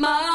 My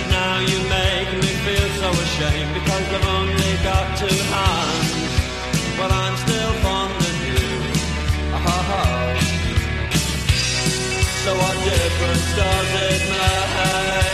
But now you make me feel so ashamed because I've only got two hands. but I'm still fond of you. Ha-ha. So what difference does it make?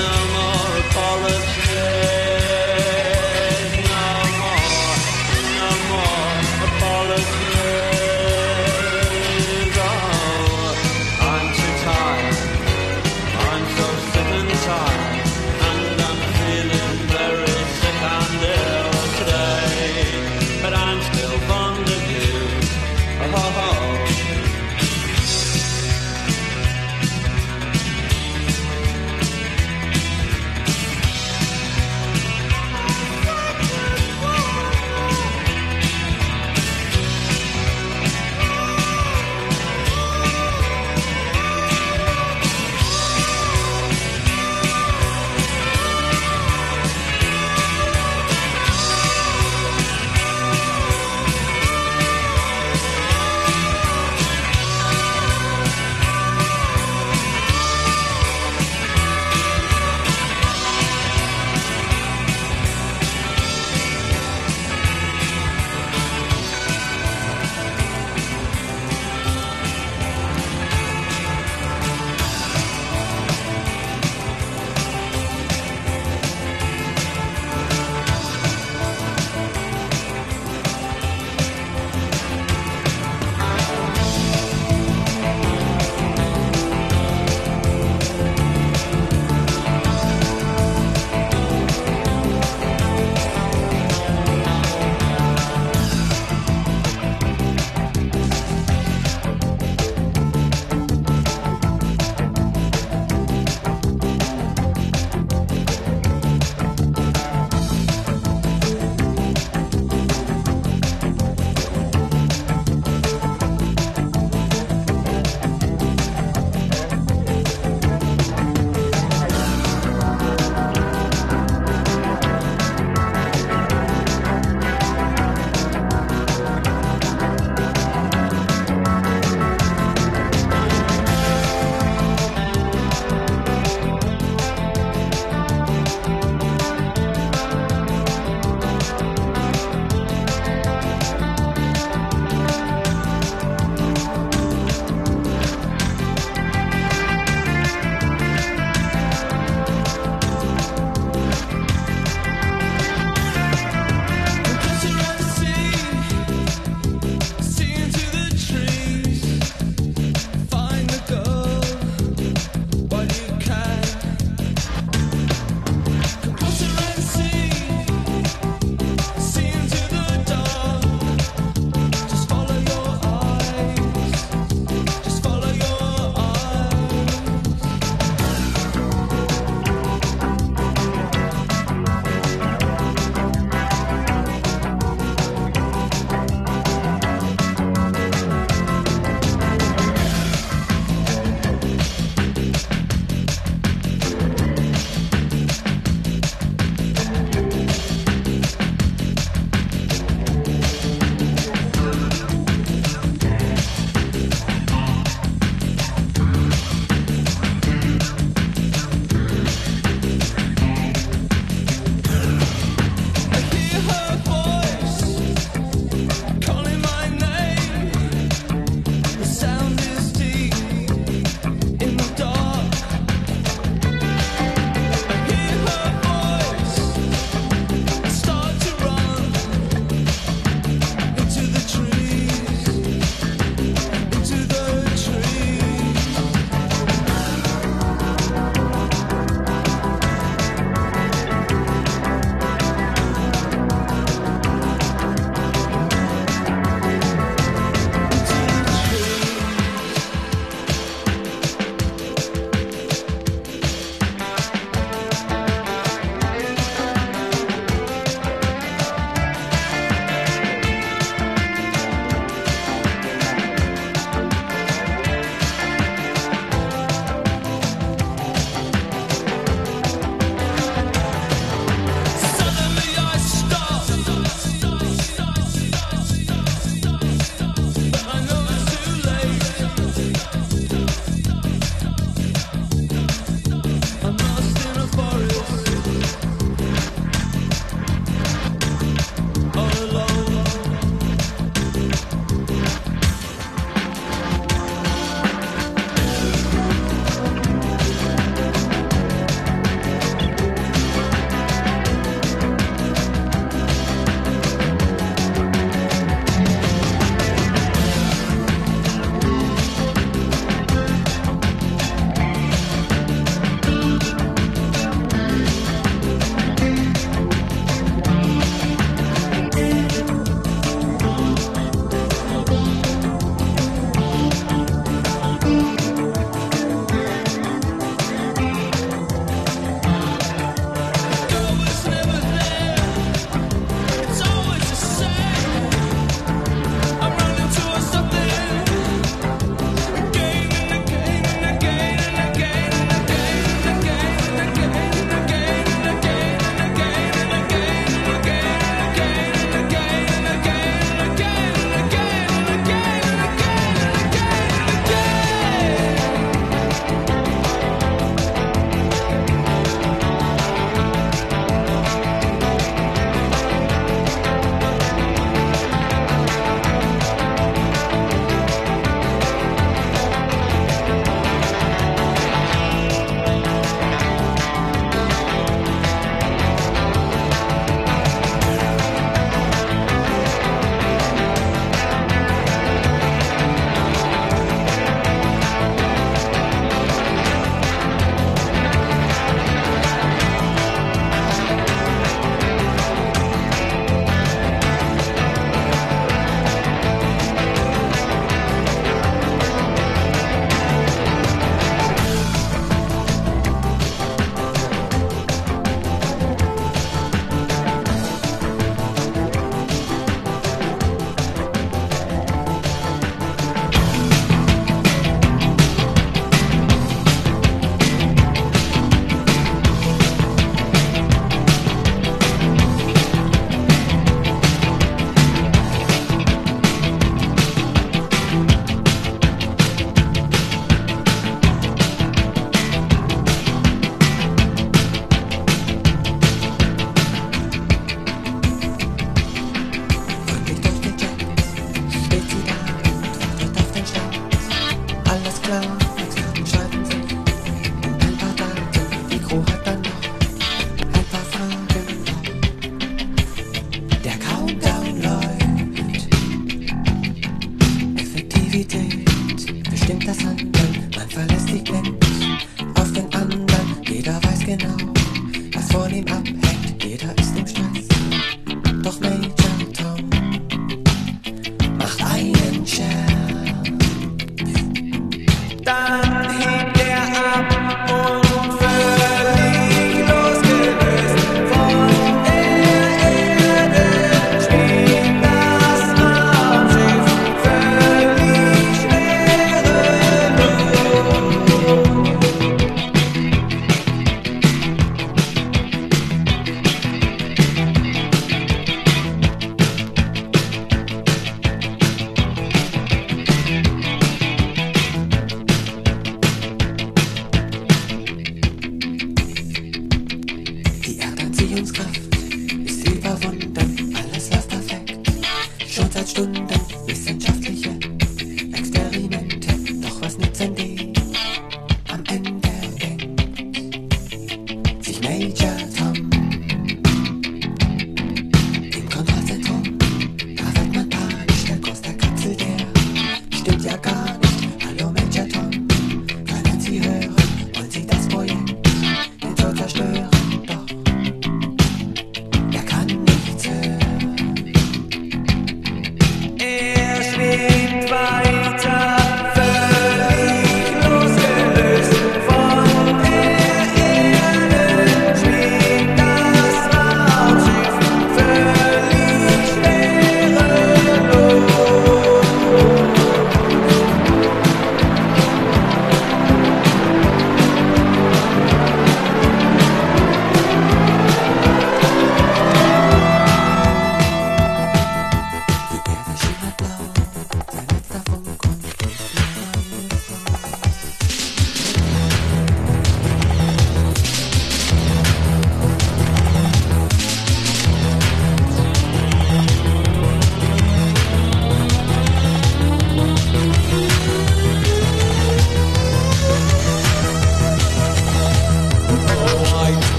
no more apologies.